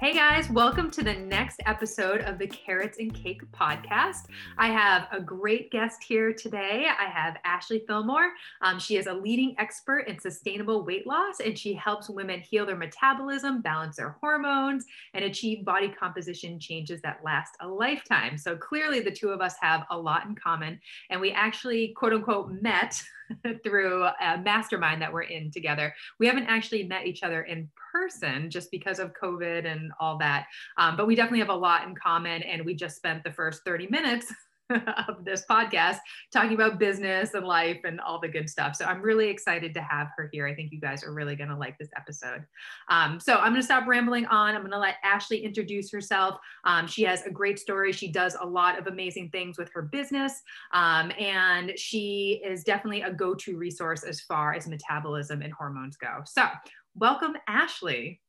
Hey guys, welcome to the next episode of the Carrots and Cake podcast. I have a great guest here today. I have Ashley Fillmore. Um, she is a leading expert in sustainable weight loss and she helps women heal their metabolism, balance their hormones, and achieve body composition changes that last a lifetime. So clearly, the two of us have a lot in common, and we actually, quote unquote, met through a mastermind that we're in together. We haven't actually met each other in person just because of COVID and all that. Um, but we definitely have a lot in common. And we just spent the first 30 minutes of this podcast talking about business and life and all the good stuff. So I'm really excited to have her here. I think you guys are really going to like this episode. Um, so I'm going to stop rambling on. I'm going to let Ashley introduce herself. Um, she has a great story. She does a lot of amazing things with her business. Um, and she is definitely a go to resource as far as metabolism and hormones go. So welcome, Ashley.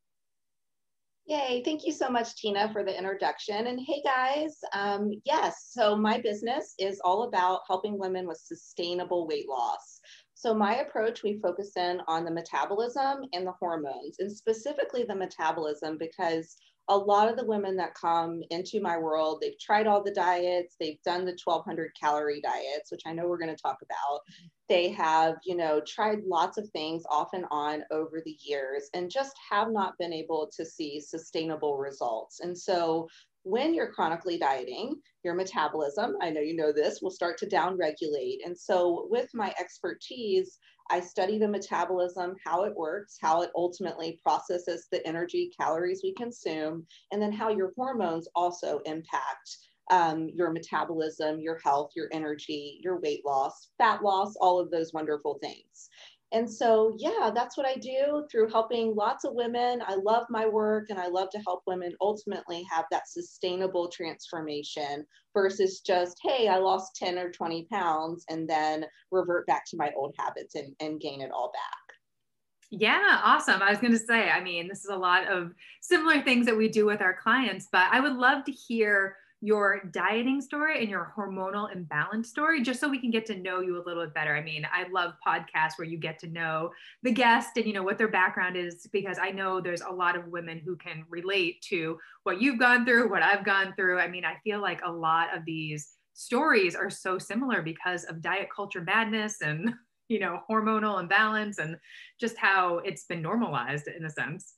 Yay, thank you so much, Tina, for the introduction. And hey, guys, um, yes, so my business is all about helping women with sustainable weight loss. So, my approach, we focus in on the metabolism and the hormones, and specifically the metabolism because a lot of the women that come into my world, they've tried all the diets, they've done the 1200 calorie diets, which I know we're going to talk about. They have, you know, tried lots of things off and on over the years and just have not been able to see sustainable results. And so when you're chronically dieting, your metabolism, I know you know this, will start to downregulate. And so, with my expertise, I study the metabolism, how it works, how it ultimately processes the energy, calories we consume, and then how your hormones also impact um, your metabolism, your health, your energy, your weight loss, fat loss, all of those wonderful things. And so, yeah, that's what I do through helping lots of women. I love my work and I love to help women ultimately have that sustainable transformation versus just, hey, I lost 10 or 20 pounds and then revert back to my old habits and, and gain it all back. Yeah, awesome. I was going to say, I mean, this is a lot of similar things that we do with our clients, but I would love to hear your dieting story and your hormonal imbalance story, just so we can get to know you a little bit better. I mean, I love podcasts where you get to know the guest and you know what their background is because I know there's a lot of women who can relate to what you've gone through, what I've gone through. I mean, I feel like a lot of these stories are so similar because of diet culture madness and you know hormonal imbalance and just how it's been normalized in a sense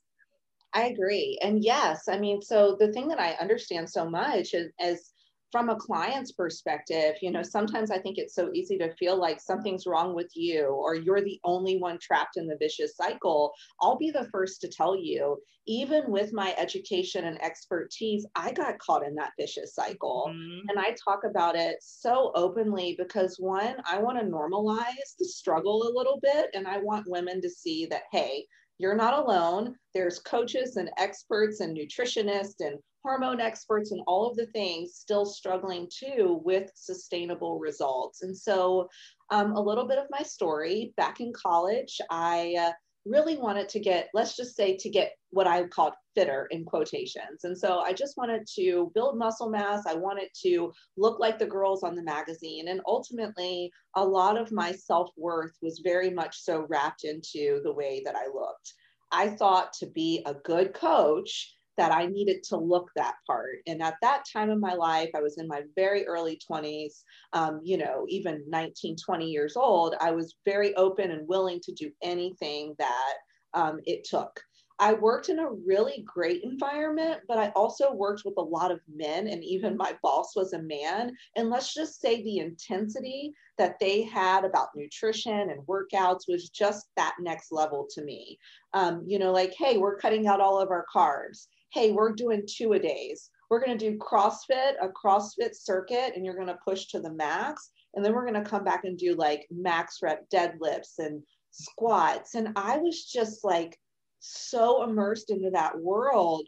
I agree. And yes, I mean, so the thing that I understand so much is, is from a client's perspective, you know, sometimes I think it's so easy to feel like something's wrong with you or you're the only one trapped in the vicious cycle. I'll be the first to tell you, even with my education and expertise, I got caught in that vicious cycle. Mm-hmm. And I talk about it so openly because one, I want to normalize the struggle a little bit. And I want women to see that, hey, you're not alone. There's coaches and experts and nutritionists and hormone experts and all of the things still struggling too with sustainable results. And so, um, a little bit of my story back in college, I uh, really wanted to get, let's just say, to get what I called fitter in quotations. And so I just wanted to build muscle mass. I wanted to look like the girls on the magazine. And ultimately, a lot of my self worth was very much so wrapped into the way that I looked. I thought to be a good coach, that I needed to look that part. And at that time of my life, I was in my very early 20s, um, you know, even 19, 20 years old. I was very open and willing to do anything that um, it took. I worked in a really great environment, but I also worked with a lot of men, and even my boss was a man. And let's just say the intensity that they had about nutrition and workouts was just that next level to me. Um, you know, like, hey, we're cutting out all of our carbs hey, we're doing two a days. We're going to do CrossFit, a CrossFit circuit, and you're going to push to the max. And then we're going to come back and do like max rep deadlifts and squats. And I was just like so immersed into that world,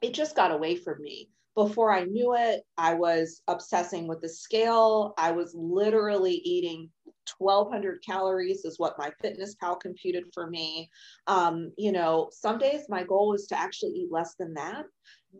it just got away from me. Before I knew it, I was obsessing with the scale. I was literally eating 1200 calories is what my fitness pal computed for me. Um, you know some days my goal was to actually eat less than that.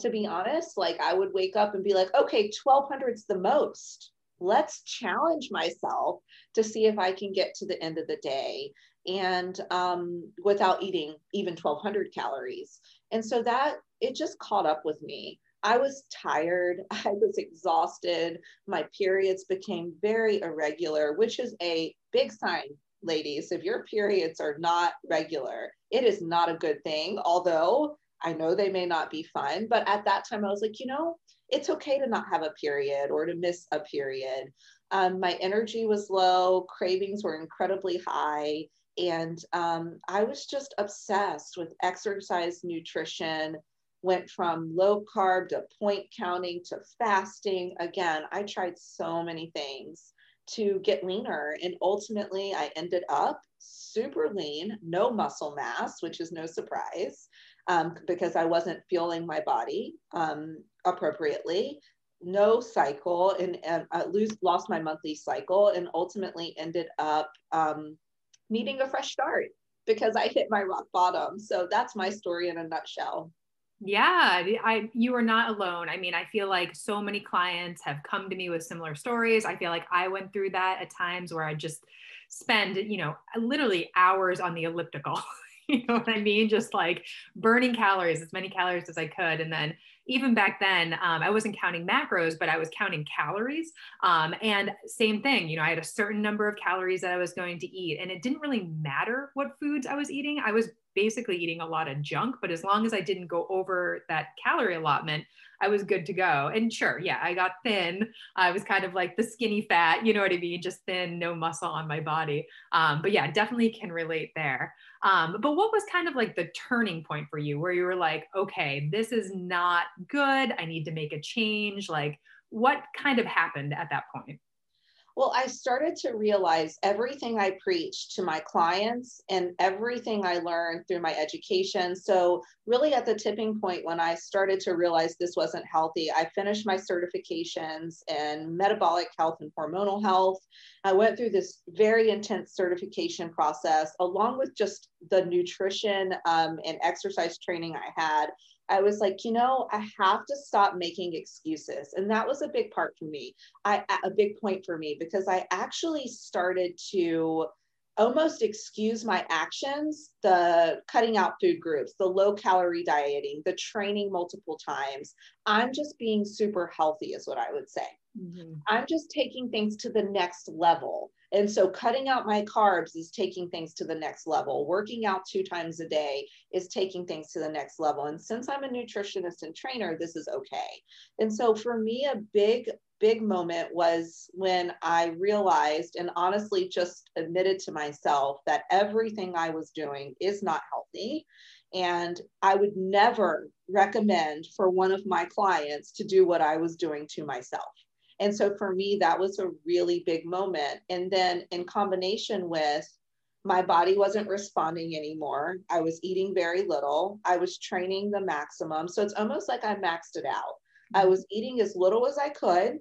To be honest like i would wake up and be like okay 1200 is the most. Let's challenge myself to see if i can get to the end of the day. And um, without eating even 1200 calories. And so that it just caught up with me I was tired. I was exhausted. My periods became very irregular, which is a big sign, ladies. If your periods are not regular, it is not a good thing. Although I know they may not be fun, but at that time I was like, you know, it's okay to not have a period or to miss a period. Um, my energy was low, cravings were incredibly high. And um, I was just obsessed with exercise, nutrition, went from low carb to point counting to fasting. Again, I tried so many things to get leaner. And ultimately, I ended up super lean, no muscle mass, which is no surprise um, because I wasn't fueling my body um, appropriately. No cycle, and, and lose, lost my monthly cycle, and ultimately ended up um, needing a fresh start because I hit my rock bottom. So that's my story in a nutshell. Yeah, I you are not alone. I mean, I feel like so many clients have come to me with similar stories. I feel like I went through that at times where I just spend, you know, literally hours on the elliptical. you know what I mean? Just like burning calories, as many calories as I could. And then even back then, um, I wasn't counting macros, but I was counting calories. Um, and same thing, you know, I had a certain number of calories that I was going to eat. And it didn't really matter what foods I was eating. I was basically eating a lot of junk, but as long as I didn't go over that calorie allotment, I was good to go. And sure, yeah, I got thin. I was kind of like the skinny fat, you know what I mean? Just thin, no muscle on my body. Um, but yeah, definitely can relate there. Um, but what was kind of like the turning point for you where you were like, okay, this is not good. I need to make a change. Like, what kind of happened at that point? Well, I started to realize everything I preach to my clients and everything I learned through my education. So, really, at the tipping point when I started to realize this wasn't healthy, I finished my certifications in metabolic health and hormonal health. I went through this very intense certification process, along with just the nutrition um, and exercise training I had. I was like, you know, I have to stop making excuses. And that was a big part for me. I a big point for me because I actually started to almost excuse my actions, the cutting out food groups, the low calorie dieting, the training multiple times. I'm just being super healthy is what I would say. Mm-hmm. I'm just taking things to the next level. And so cutting out my carbs is taking things to the next level. Working out two times a day is taking things to the next level. And since I'm a nutritionist and trainer, this is okay. And so for me, a big, big moment was when I realized and honestly just admitted to myself that everything I was doing is not healthy. And I would never recommend for one of my clients to do what I was doing to myself. And so for me, that was a really big moment. And then in combination with my body wasn't responding anymore, I was eating very little, I was training the maximum. So it's almost like I maxed it out. I mm-hmm. was eating as little as I could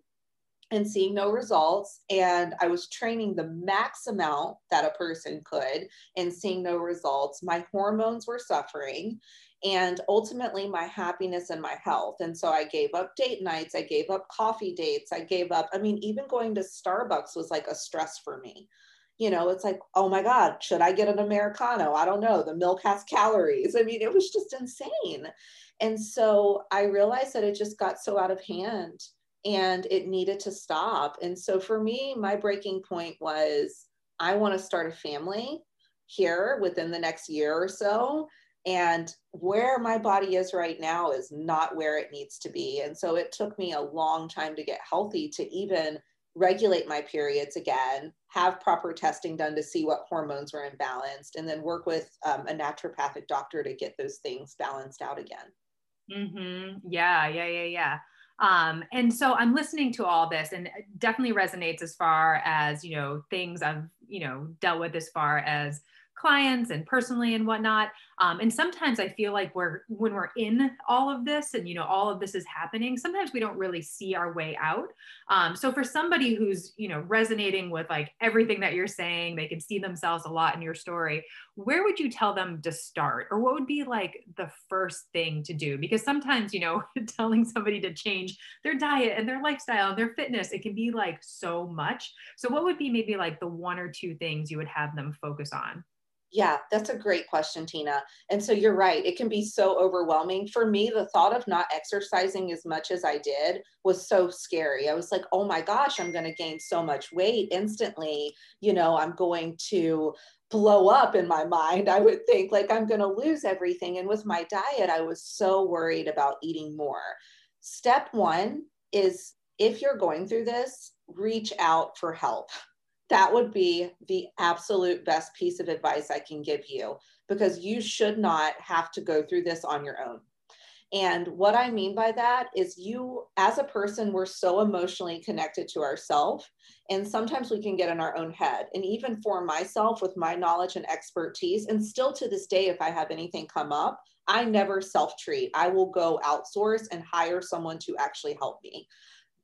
and seeing no results. And I was training the max amount that a person could and seeing no results. My hormones were suffering and ultimately my happiness and my health. And so I gave up date nights, I gave up coffee dates, I gave up, I mean, even going to Starbucks was like a stress for me. You know, it's like, oh my God, should I get an Americano? I don't know. The milk has calories. I mean, it was just insane. And so I realized that it just got so out of hand and it needed to stop. And so for me, my breaking point was I want to start a family here within the next year or so and where my body is right now is not where it needs to be. And so it took me a long time to get healthy to even regulate my periods again have proper testing done to see what hormones were imbalanced and then work with um, a naturopathic doctor to get those things balanced out again. Mm-hmm. yeah yeah yeah yeah. Um, and so i'm listening to all this and it definitely resonates as far as you know things i've you know dealt with as far as clients and personally and whatnot. Um, and sometimes I feel like we're when we're in all of this and you know all of this is happening, sometimes we don't really see our way out. Um, so for somebody who's you know resonating with like everything that you're saying, they can see themselves a lot in your story. Where would you tell them to start, or what would be like the first thing to do? Because sometimes you know telling somebody to change their diet and their lifestyle and their fitness, it can be like so much. So what would be maybe like the one or two things you would have them focus on? Yeah, that's a great question, Tina. And so you're right. It can be so overwhelming. For me, the thought of not exercising as much as I did was so scary. I was like, oh my gosh, I'm going to gain so much weight instantly. You know, I'm going to blow up in my mind. I would think like I'm going to lose everything. And with my diet, I was so worried about eating more. Step one is if you're going through this, reach out for help that would be the absolute best piece of advice I can give you because you should not have to go through this on your own. And what I mean by that is, you as a person, we're so emotionally connected to ourselves. And sometimes we can get in our own head. And even for myself, with my knowledge and expertise, and still to this day, if I have anything come up, I never self treat. I will go outsource and hire someone to actually help me.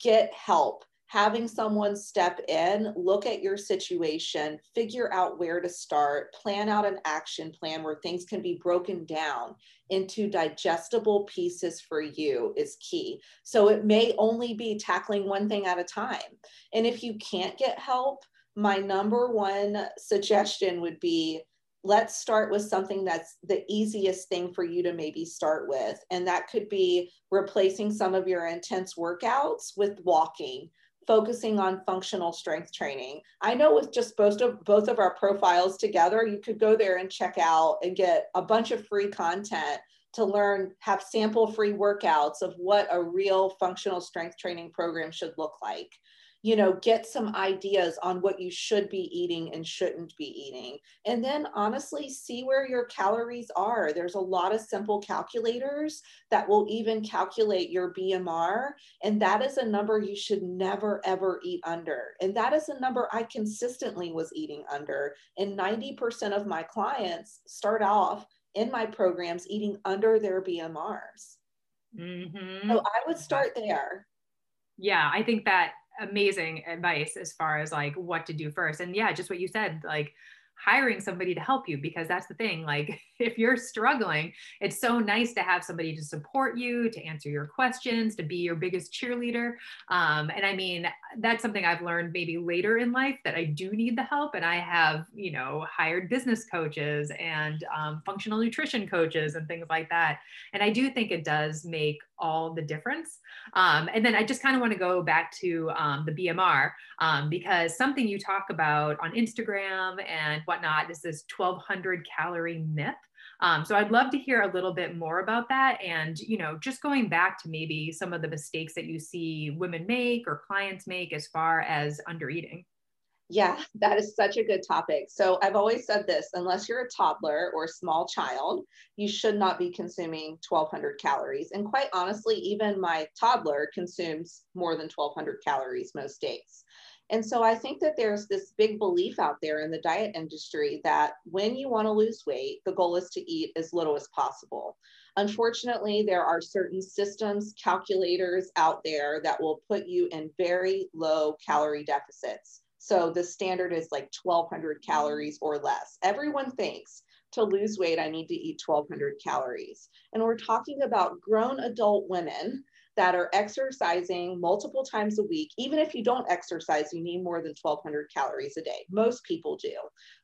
Get help having someone step in, look at your situation, figure out where to start, plan out an action plan where things can be broken down into digestible pieces for you is key. So it may only be tackling one thing at a time. And if you can't get help, my number one suggestion would be let's start with something that's the easiest thing for you to maybe start with. And that could be replacing some of your intense workouts with walking focusing on functional strength training. I know with just both of both of our profiles together, you could go there and check out and get a bunch of free content to learn, have sample free workouts of what a real functional strength training program should look like you know, get some ideas on what you should be eating and shouldn't be eating. And then honestly, see where your calories are. There's a lot of simple calculators that will even calculate your BMR. And that is a number you should never, ever eat under. And that is a number I consistently was eating under. And 90% of my clients start off in my programs eating under their BMRs. Mm-hmm. So I would start there. Yeah, I think that amazing advice as far as like what to do first. And yeah, just what you said, like hiring somebody to help you because that's the thing like if you're struggling it's so nice to have somebody to support you to answer your questions to be your biggest cheerleader. Um, and i mean that's something i've learned maybe later in life that i do need the help and i have you know hired business coaches and um, functional nutrition coaches and things like that. And i do think it does make all the difference. Um, and then i just kind of want to go back to um, the bmr um, because something you talk about on instagram and whatnot This is 1200 calorie myth. Um, so I'd love to hear a little bit more about that. And, you know, just going back to maybe some of the mistakes that you see women make or clients make as far as under eating. Yeah, that is such a good topic. So I've always said this unless you're a toddler or a small child, you should not be consuming 1200 calories. And quite honestly, even my toddler consumes more than 1200 calories most days. And so I think that there's this big belief out there in the diet industry that when you want to lose weight, the goal is to eat as little as possible. Unfortunately, there are certain systems, calculators out there that will put you in very low calorie deficits. So the standard is like 1200 calories or less. Everyone thinks to lose weight, I need to eat 1200 calories. And we're talking about grown adult women that are exercising multiple times a week. Even if you don't exercise, you need more than 1200 calories a day. Most people do.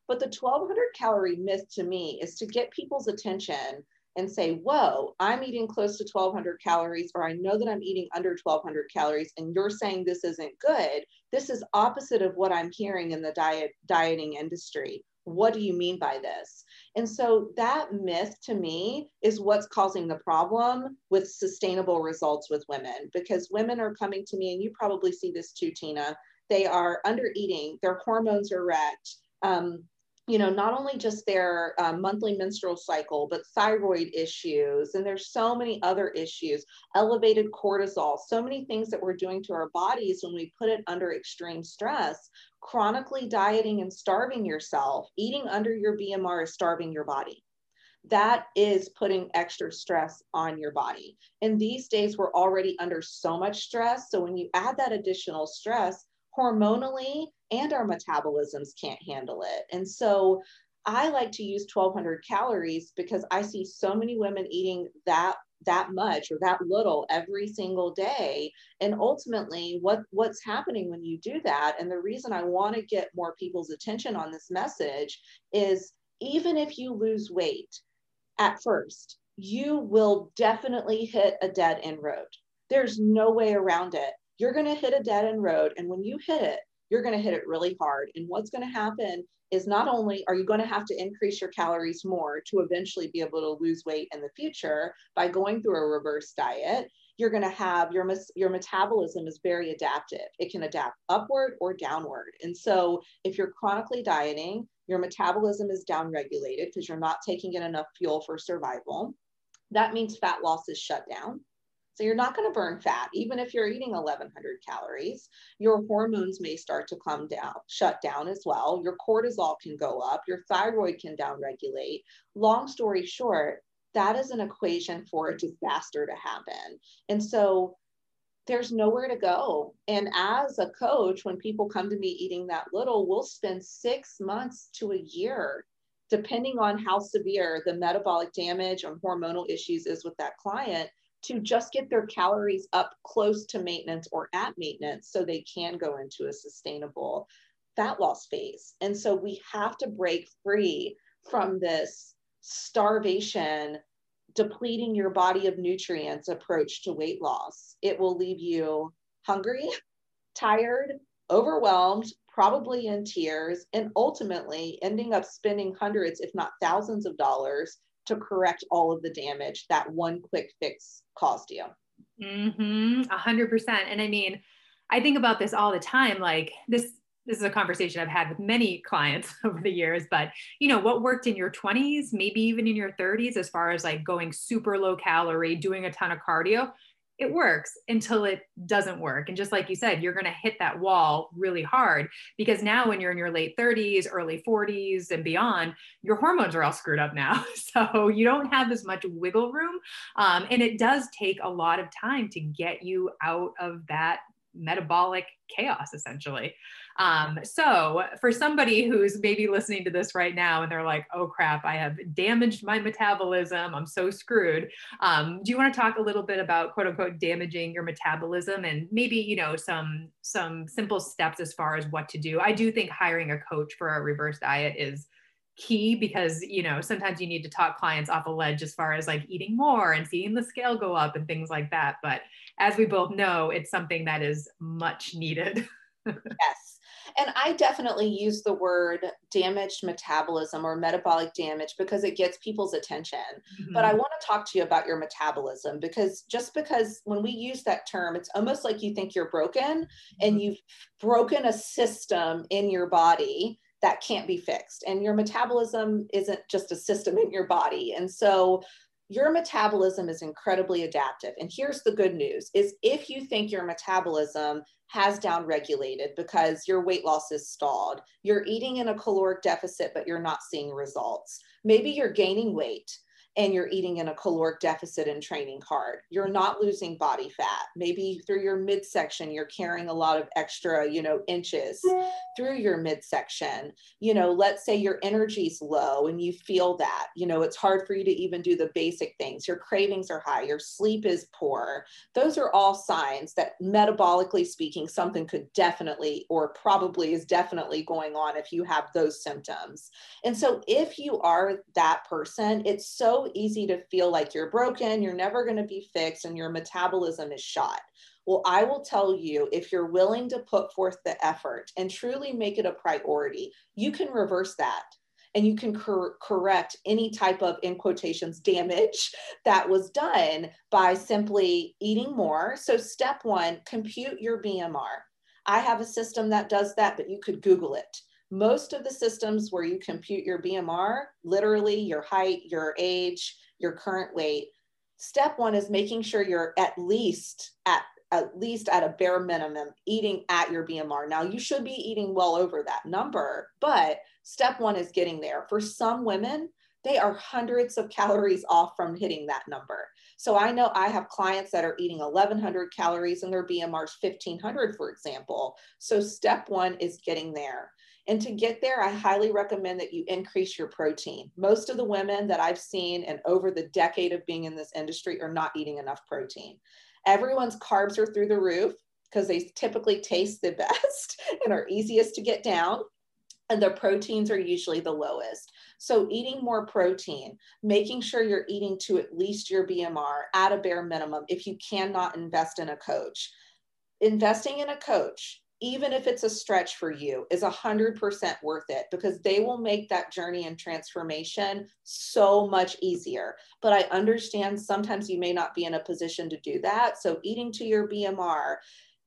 But the 1200 calorie myth to me is to get people's attention and say, whoa, I'm eating close to 1200 calories, or I know that I'm eating under 1200 calories, and you're saying this isn't good. This is opposite of what I'm hearing in the diet dieting industry what do you mean by this? And so that myth to me is what's causing the problem with sustainable results with women because women are coming to me, and you probably see this too, Tina. They are under eating, their hormones are wrecked. Um, you know, not only just their uh, monthly menstrual cycle, but thyroid issues. And there's so many other issues, elevated cortisol, so many things that we're doing to our bodies when we put it under extreme stress. Chronically dieting and starving yourself, eating under your BMR is starving your body. That is putting extra stress on your body. And these days, we're already under so much stress. So when you add that additional stress, hormonally and our metabolisms can't handle it. And so I like to use 1200 calories because I see so many women eating that that much or that little every single day and ultimately what what's happening when you do that and the reason I want to get more people's attention on this message is even if you lose weight at first you will definitely hit a dead end road there's no way around it you're going to hit a dead end road. And when you hit it, you're going to hit it really hard. And what's going to happen is not only are you going to have to increase your calories more to eventually be able to lose weight in the future by going through a reverse diet, you're going to have your your metabolism is very adaptive. It can adapt upward or downward. And so if you're chronically dieting, your metabolism is downregulated because you're not taking in enough fuel for survival. That means fat loss is shut down. So you're not going to burn fat, even if you're eating 1100 calories. Your hormones may start to come down, shut down as well. Your cortisol can go up, your thyroid can downregulate. Long story short, that is an equation for a disaster to happen. And so there's nowhere to go. And as a coach, when people come to me eating that little, we'll spend six months to a year, depending on how severe the metabolic damage and hormonal issues is with that client to just get their calories up close to maintenance or at maintenance so they can go into a sustainable fat loss phase. And so we have to break free from this starvation, depleting your body of nutrients approach to weight loss. It will leave you hungry, tired, overwhelmed, probably in tears, and ultimately ending up spending hundreds, if not thousands of dollars to correct all of the damage that one quick fix caused you. Mm-hmm. A hundred percent. And I mean, I think about this all the time. Like this, this is a conversation I've had with many clients over the years, but you know, what worked in your 20s, maybe even in your 30s, as far as like going super low calorie, doing a ton of cardio, it works until it doesn't work. And just like you said, you're going to hit that wall really hard because now when you're in your late 30s, early 40s, and beyond, your hormones are all screwed up now. So you don't have as much wiggle room. Um, and it does take a lot of time to get you out of that metabolic chaos essentially. Um, so for somebody who's maybe listening to this right now and they're like, oh crap, I have damaged my metabolism. I'm so screwed. Um, do you want to talk a little bit about quote unquote damaging your metabolism and maybe, you know, some, some simple steps as far as what to do? I do think hiring a coach for a reverse diet is key because you know sometimes you need to talk clients off a ledge as far as like eating more and seeing the scale go up and things like that but as we both know it's something that is much needed yes and I definitely use the word damaged metabolism or metabolic damage because it gets people's attention. Mm-hmm. But I want to talk to you about your metabolism because just because when we use that term, it's almost like you think you're broken mm-hmm. and you've broken a system in your body that can't be fixed. And your metabolism isn't just a system in your body. And so your metabolism is incredibly adaptive. And here's the good news is if you think your metabolism has downregulated because your weight loss is stalled, you're eating in a caloric deficit, but you're not seeing results. Maybe you're gaining weight and you're eating in a caloric deficit and training hard. You're mm-hmm. not losing body fat. Maybe through your midsection, you're carrying a lot of extra, you know, inches through your midsection. You know, let's say your energy's low and you feel that, you know, it's hard for you to even do the basic things. Your cravings are high, your sleep is poor. Those are all signs that metabolically speaking, something could definitely or probably is definitely going on if you have those symptoms. And so if you are that person, it's so easy to feel like you're broken, you're never going to be fixed, and your metabolism is shot. Well, I will tell you if you're willing to put forth the effort and truly make it a priority, you can reverse that and you can cor- correct any type of, in quotations, damage that was done by simply eating more. So, step one, compute your BMR. I have a system that does that, but you could Google it most of the systems where you compute your BMR, literally your height, your age, your current weight, step one is making sure you're at least at at least at a bare minimum eating at your BMR. Now you should be eating well over that number, but step one is getting there. For some women, they are hundreds of calories off from hitting that number. So I know I have clients that are eating 1100 calories and their BMR is 1500, for example. So step one is getting there. And to get there, I highly recommend that you increase your protein. Most of the women that I've seen and over the decade of being in this industry are not eating enough protein. Everyone's carbs are through the roof because they typically taste the best and are easiest to get down. And their proteins are usually the lowest. So, eating more protein, making sure you're eating to at least your BMR at a bare minimum if you cannot invest in a coach. Investing in a coach even if it's a stretch for you, is 100% worth it because they will make that journey and transformation so much easier. But I understand sometimes you may not be in a position to do that. So, eating to your BMR,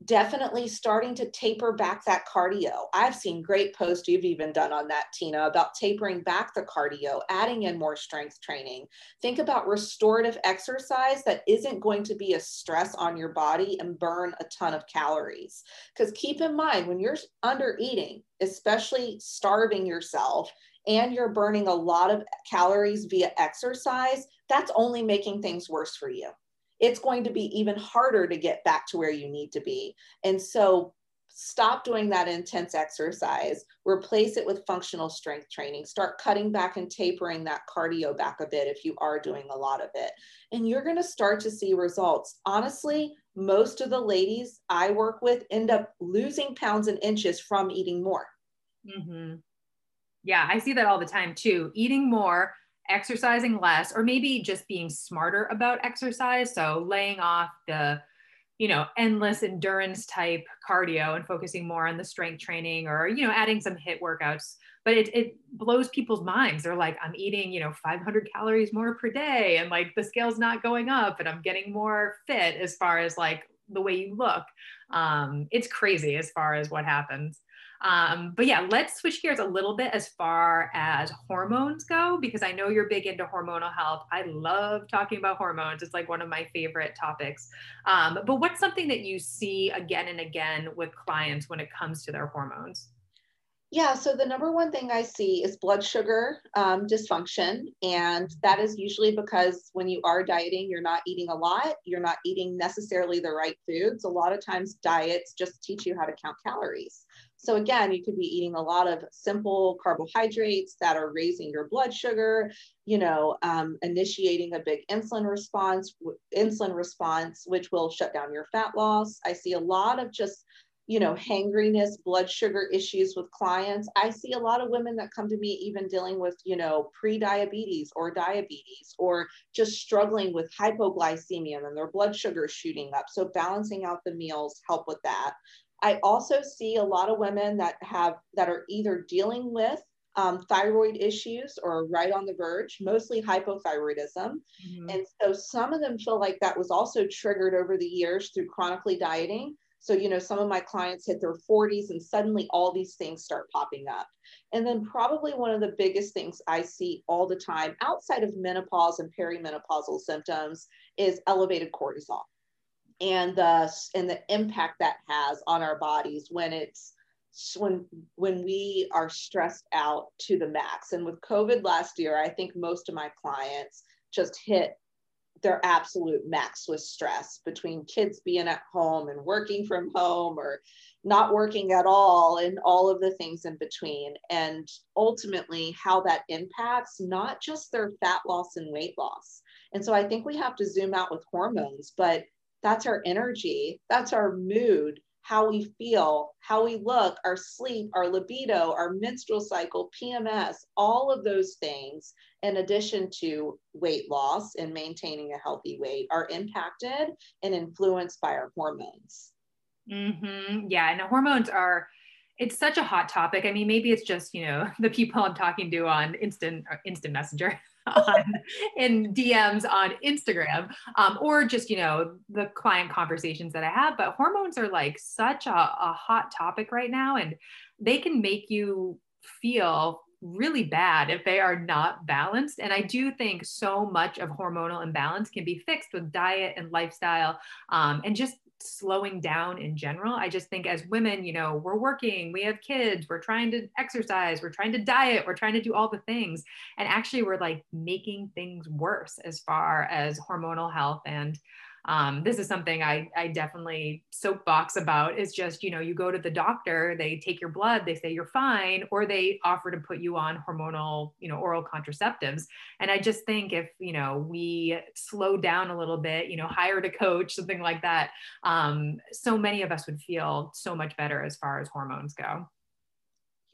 definitely starting to taper back that cardio. I've seen great posts you've even done on that, Tina, about tapering back the cardio, adding in more strength training. Think about restorative exercise that isn't going to be a stress on your body and burn a ton of calories. Because keep in mind, when you're under eating, especially starving yourself, and you're burning a lot of calories via exercise, that's only making things worse for you it's going to be even harder to get back to where you need to be. And so stop doing that intense exercise, replace it with functional strength training, start cutting back and tapering that cardio back a bit if you are doing a lot of it. And you're going to start to see results. Honestly, most of the ladies I work with end up losing pounds and inches from eating more. Mm-hmm. Yeah, I see that all the time too. Eating more exercising less or maybe just being smarter about exercise. So laying off the you know endless endurance type cardio and focusing more on the strength training or you know adding some HIIT workouts. But it, it blows people's minds. They're like i'm eating you know 500 calories more per day and like the scale's not going up and i'm getting more fit as far as like the way you look. Um, it's crazy as far as what happens um, but yeah, let's switch gears a little bit as far as hormones go, because I know you're big into hormonal health. I love talking about hormones. It's like one of my favorite topics. Um, but what's something that you see again and again with clients when it comes to their hormones? Yeah, so the number one thing I see is blood sugar um, dysfunction. And that is usually because when you are dieting, you're not eating a lot, you're not eating necessarily the right foods. A lot of times, diets just teach you how to count calories. So again, you could be eating a lot of simple carbohydrates that are raising your blood sugar, you know, um, initiating a big insulin response, insulin response, which will shut down your fat loss. I see a lot of just you know, hangriness, blood sugar issues with clients. I see a lot of women that come to me even dealing with, you know, pre-diabetes or diabetes or just struggling with hypoglycemia and their blood sugar shooting up. So balancing out the meals help with that. I also see a lot of women that have that are either dealing with um, thyroid issues or right on the verge, mostly hypothyroidism. Mm-hmm. And so some of them feel like that was also triggered over the years through chronically dieting. So, you know, some of my clients hit their 40s and suddenly all these things start popping up. And then, probably one of the biggest things I see all the time outside of menopause and perimenopausal symptoms is elevated cortisol and the and the impact that has on our bodies when it's when when we are stressed out to the max and with covid last year i think most of my clients just hit their absolute max with stress between kids being at home and working from home or not working at all and all of the things in between. And ultimately how that impacts not just their fat loss and weight loss. And so i think we have to zoom out with hormones but that's our energy, that's our mood, how we feel, how we look, our sleep, our libido, our menstrual cycle, PMS, all of those things, in addition to weight loss and maintaining a healthy weight, are impacted and influenced by our hormones. Mm-hmm. Yeah, and hormones are it's such a hot topic. I mean, maybe it's just, you know, the people I'm talking to on instant instant messenger on, in DMs on Instagram, um, or just, you know, the client conversations that I have. But hormones are like such a, a hot topic right now, and they can make you feel really bad if they are not balanced. And I do think so much of hormonal imbalance can be fixed with diet and lifestyle um, and just slowing down in general. I just think as women, you know, we're working, we have kids, we're trying to exercise, we're trying to diet, we're trying to do all the things. And actually, we're like making things worse as far as hormonal health and um, this is something I, I definitely soapbox about is just, you know, you go to the doctor, they take your blood, they say you're fine, or they offer to put you on hormonal, you know, oral contraceptives. And I just think if, you know, we slow down a little bit, you know, hired a coach, something like that, um, so many of us would feel so much better as far as hormones go.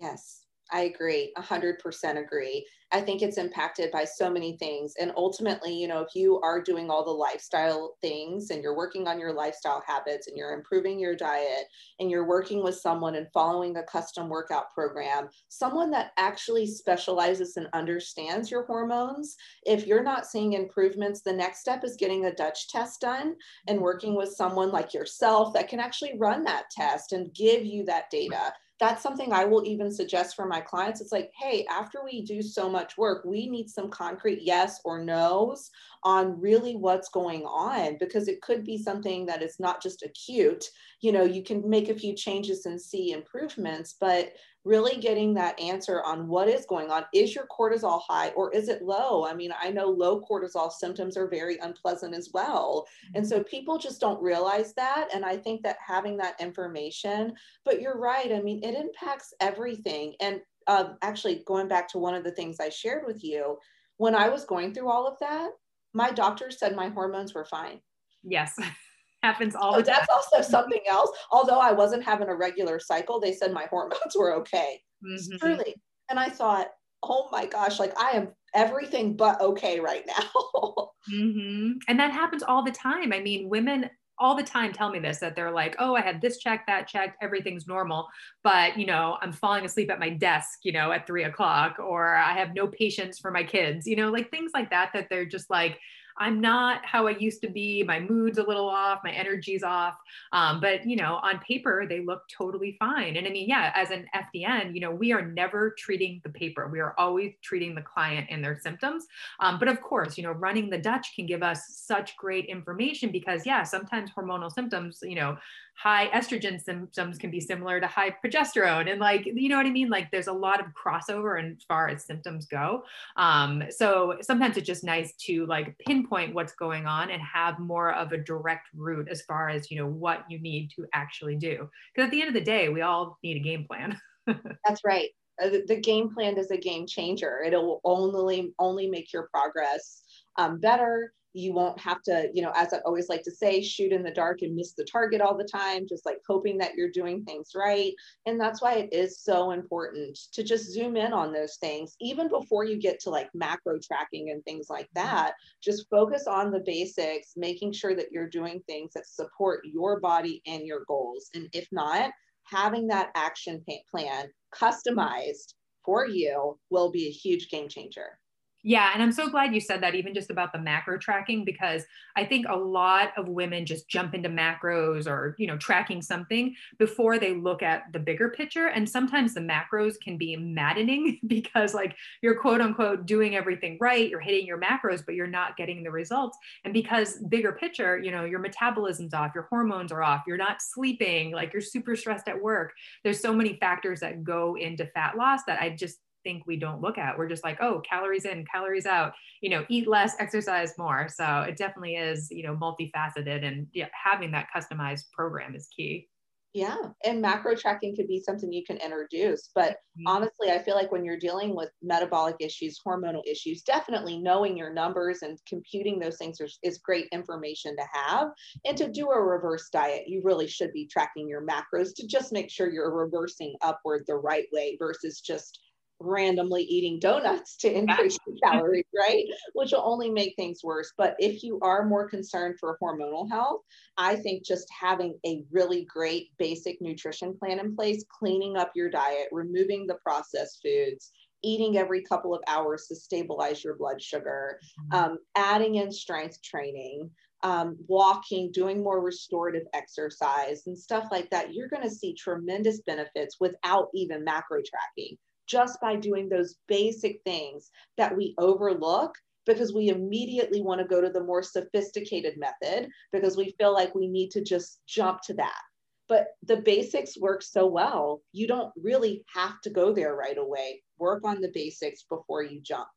Yes, I agree, 100% agree. I think it's impacted by so many things. And ultimately, you know, if you are doing all the lifestyle things and you're working on your lifestyle habits and you're improving your diet and you're working with someone and following a custom workout program, someone that actually specializes and understands your hormones, if you're not seeing improvements, the next step is getting a Dutch test done and working with someone like yourself that can actually run that test and give you that data that's something I will even suggest for my clients. It's like, hey, after we do so much work, we need some concrete yes or no's on really what's going on because it could be something that is not just acute. You know, you can make a few changes and see improvements, but really getting that answer on what is going on. Is your cortisol high or is it low? I mean, I know low cortisol symptoms are very unpleasant as well. And so people just don't realize that. And I think that having that information, but you're right. I mean, it impacts everything. And uh, actually, going back to one of the things I shared with you, when I was going through all of that, my doctor said my hormones were fine. Yes. happens all so the time. That's also something else. Although I wasn't having a regular cycle, they said my hormones were okay. Mm-hmm. Truly. And I thought, oh my gosh, like I am everything but okay right now. mm-hmm. And that happens all the time. I mean, women all the time tell me this that they're like, oh, I had this check, that check, everything's normal. But, you know, I'm falling asleep at my desk, you know, at three o'clock, or I have no patience for my kids, you know, like things like that, that they're just like, I'm not how I used to be. My mood's a little off, my energy's off. Um, but you know, on paper, they look totally fine. And I mean, yeah, as an FDN, you know, we are never treating the paper. We are always treating the client and their symptoms. Um, but of course, you know, running the Dutch can give us such great information because yeah, sometimes hormonal symptoms, you know, high estrogen symptoms can be similar to high progesterone. And like you know what i mean? Like there's a lot of crossover as far as symptoms go. Um, so sometimes it's just nice to like pinpoint what's going on and have more of a direct route as far as you know what you need to actually do. Because at the end of the day we all need a game plan. That's right. Uh, the, the game plan is a game changer. It'll only only make your progress um, better you won't have to, you know, as I always like to say, shoot in the dark and miss the target all the time, just like hoping that you're doing things right. And that's why it is so important to just zoom in on those things, even before you get to like macro tracking and things like that. Just focus on the basics, making sure that you're doing things that support your body and your goals. And if not, having that action plan customized for you will be a huge game changer. Yeah, and I'm so glad you said that, even just about the macro tracking, because I think a lot of women just jump into macros or, you know, tracking something before they look at the bigger picture. And sometimes the macros can be maddening because, like, you're quote unquote doing everything right, you're hitting your macros, but you're not getting the results. And because bigger picture, you know, your metabolism's off, your hormones are off, you're not sleeping, like, you're super stressed at work. There's so many factors that go into fat loss that I just think we don't look at. We're just like, oh, calories in, calories out, you know, eat less, exercise more. So it definitely is, you know, multifaceted and yeah, having that customized program is key. Yeah. And macro tracking could be something you can introduce. But mm-hmm. honestly, I feel like when you're dealing with metabolic issues, hormonal issues, definitely knowing your numbers and computing those things is, is great information to have. And to do a reverse diet, you really should be tracking your macros to just make sure you're reversing upward the right way versus just randomly eating donuts to increase the calories, right? Which will only make things worse. But if you are more concerned for hormonal health, I think just having a really great basic nutrition plan in place, cleaning up your diet, removing the processed foods, eating every couple of hours to stabilize your blood sugar, mm-hmm. um, adding in strength training. Um, walking, doing more restorative exercise, and stuff like that, you're going to see tremendous benefits without even macro tracking just by doing those basic things that we overlook because we immediately want to go to the more sophisticated method because we feel like we need to just jump to that. But the basics work so well, you don't really have to go there right away. Work on the basics before you jump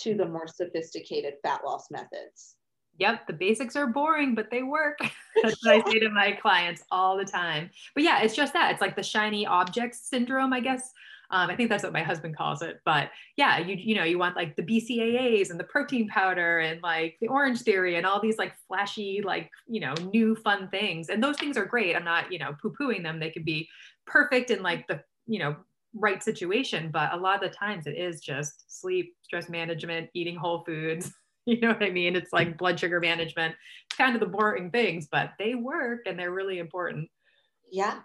to the more sophisticated fat loss methods. Yep, the basics are boring, but they work. That's what I say to my clients all the time. But yeah, it's just that. It's like the shiny objects syndrome, I guess. Um, I think that's what my husband calls it. But yeah, you you know, you want like the BCAAs and the protein powder and like the Orangetheory and all these like flashy, like, you know, new fun things. And those things are great. I'm not, you know, poo-pooing them. They could be perfect in like the, you know, right situation. But a lot of the times it is just sleep, stress management, eating whole foods. You know what I mean? It's like blood sugar management. It's kind of the boring things, but they work and they're really important. Yeah,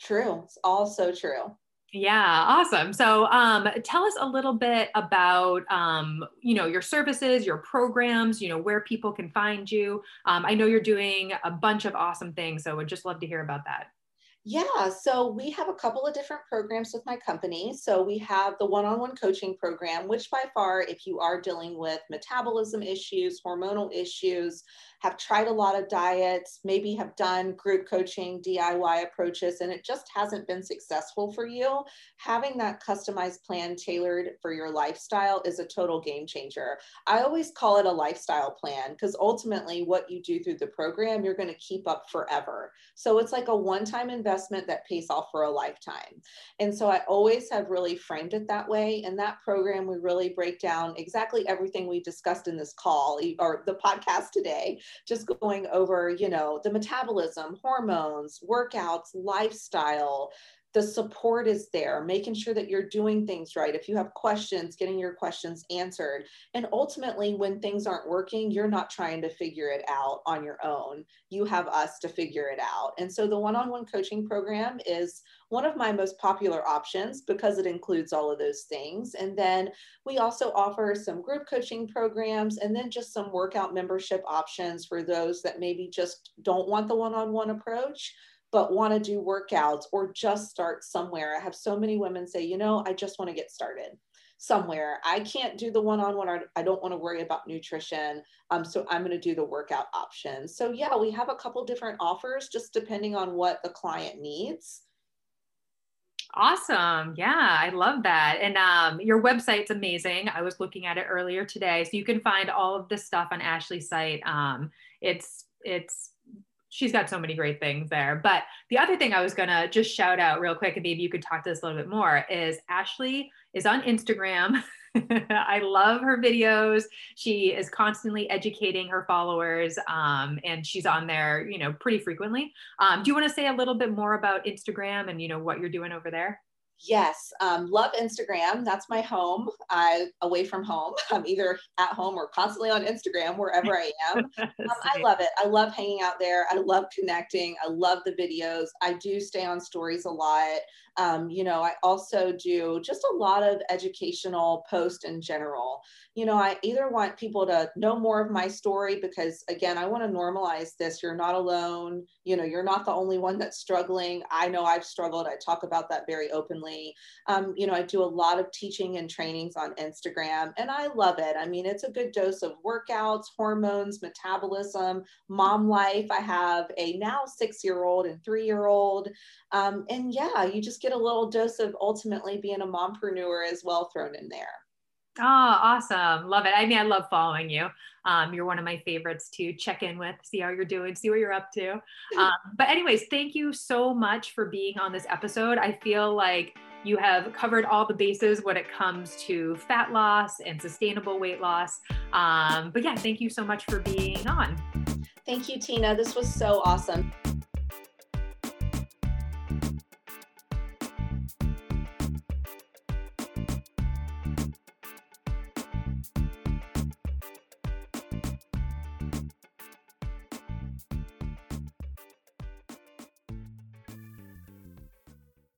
true. It's all so true. Yeah, awesome. So, um, tell us a little bit about, um, you know, your services, your programs, you know, where people can find you. Um, I know you're doing a bunch of awesome things, so would just love to hear about that. Yeah, so we have a couple of different programs with my company. So we have the one on one coaching program, which by far, if you are dealing with metabolism issues, hormonal issues, have tried a lot of diets, maybe have done group coaching, DIY approaches, and it just hasn't been successful for you, having that customized plan tailored for your lifestyle is a total game changer. I always call it a lifestyle plan because ultimately, what you do through the program, you're going to keep up forever. So it's like a one time investment that pays off for a lifetime. And so I always have really framed it that way. In that program, we really break down exactly everything we discussed in this call or the podcast today just going over, you know, the metabolism, hormones, workouts, lifestyle, the support is there, making sure that you're doing things right. If you have questions, getting your questions answered. And ultimately, when things aren't working, you're not trying to figure it out on your own. You have us to figure it out. And so the one on one coaching program is one of my most popular options because it includes all of those things. And then we also offer some group coaching programs and then just some workout membership options for those that maybe just don't want the one on one approach but want to do workouts or just start somewhere. I have so many women say, you know, I just want to get started somewhere. I can't do the one on one, I don't want to worry about nutrition. Um, so I'm going to do the workout option. So, yeah, we have a couple different offers just depending on what the client needs. Awesome. Yeah, I love that. And um, your website's amazing. I was looking at it earlier today. So you can find all of this stuff on Ashley's site. Um, it's it's she's got so many great things there. But the other thing I was gonna just shout out real quick, and maybe you could talk to us a little bit more, is Ashley is on Instagram. I love her videos. She is constantly educating her followers, um, and she's on there, you know, pretty frequently. Um, do you want to say a little bit more about Instagram and you know what you're doing over there? Yes, um, love Instagram. That's my home. I away from home. I'm either at home or constantly on Instagram, wherever I am. Um, I love it. I love hanging out there. I love connecting. I love the videos. I do stay on stories a lot. Um, you know, I also do just a lot of educational posts in general. You know, I either want people to know more of my story because, again, I want to normalize this. You're not alone. You know, you're not the only one that's struggling. I know I've struggled. I talk about that very openly. Um, you know, I do a lot of teaching and trainings on Instagram, and I love it. I mean, it's a good dose of workouts, hormones, metabolism, mom life. I have a now six year old and three year old. Um, and yeah, you just get a little dose of ultimately being a mompreneur as well thrown in there. Oh, awesome. Love it. I mean, I love following you. Um, you're one of my favorites to check in with, see how you're doing, see what you're up to. Um, but, anyways, thank you so much for being on this episode. I feel like you have covered all the bases when it comes to fat loss and sustainable weight loss. Um, but, yeah, thank you so much for being on. Thank you, Tina. This was so awesome.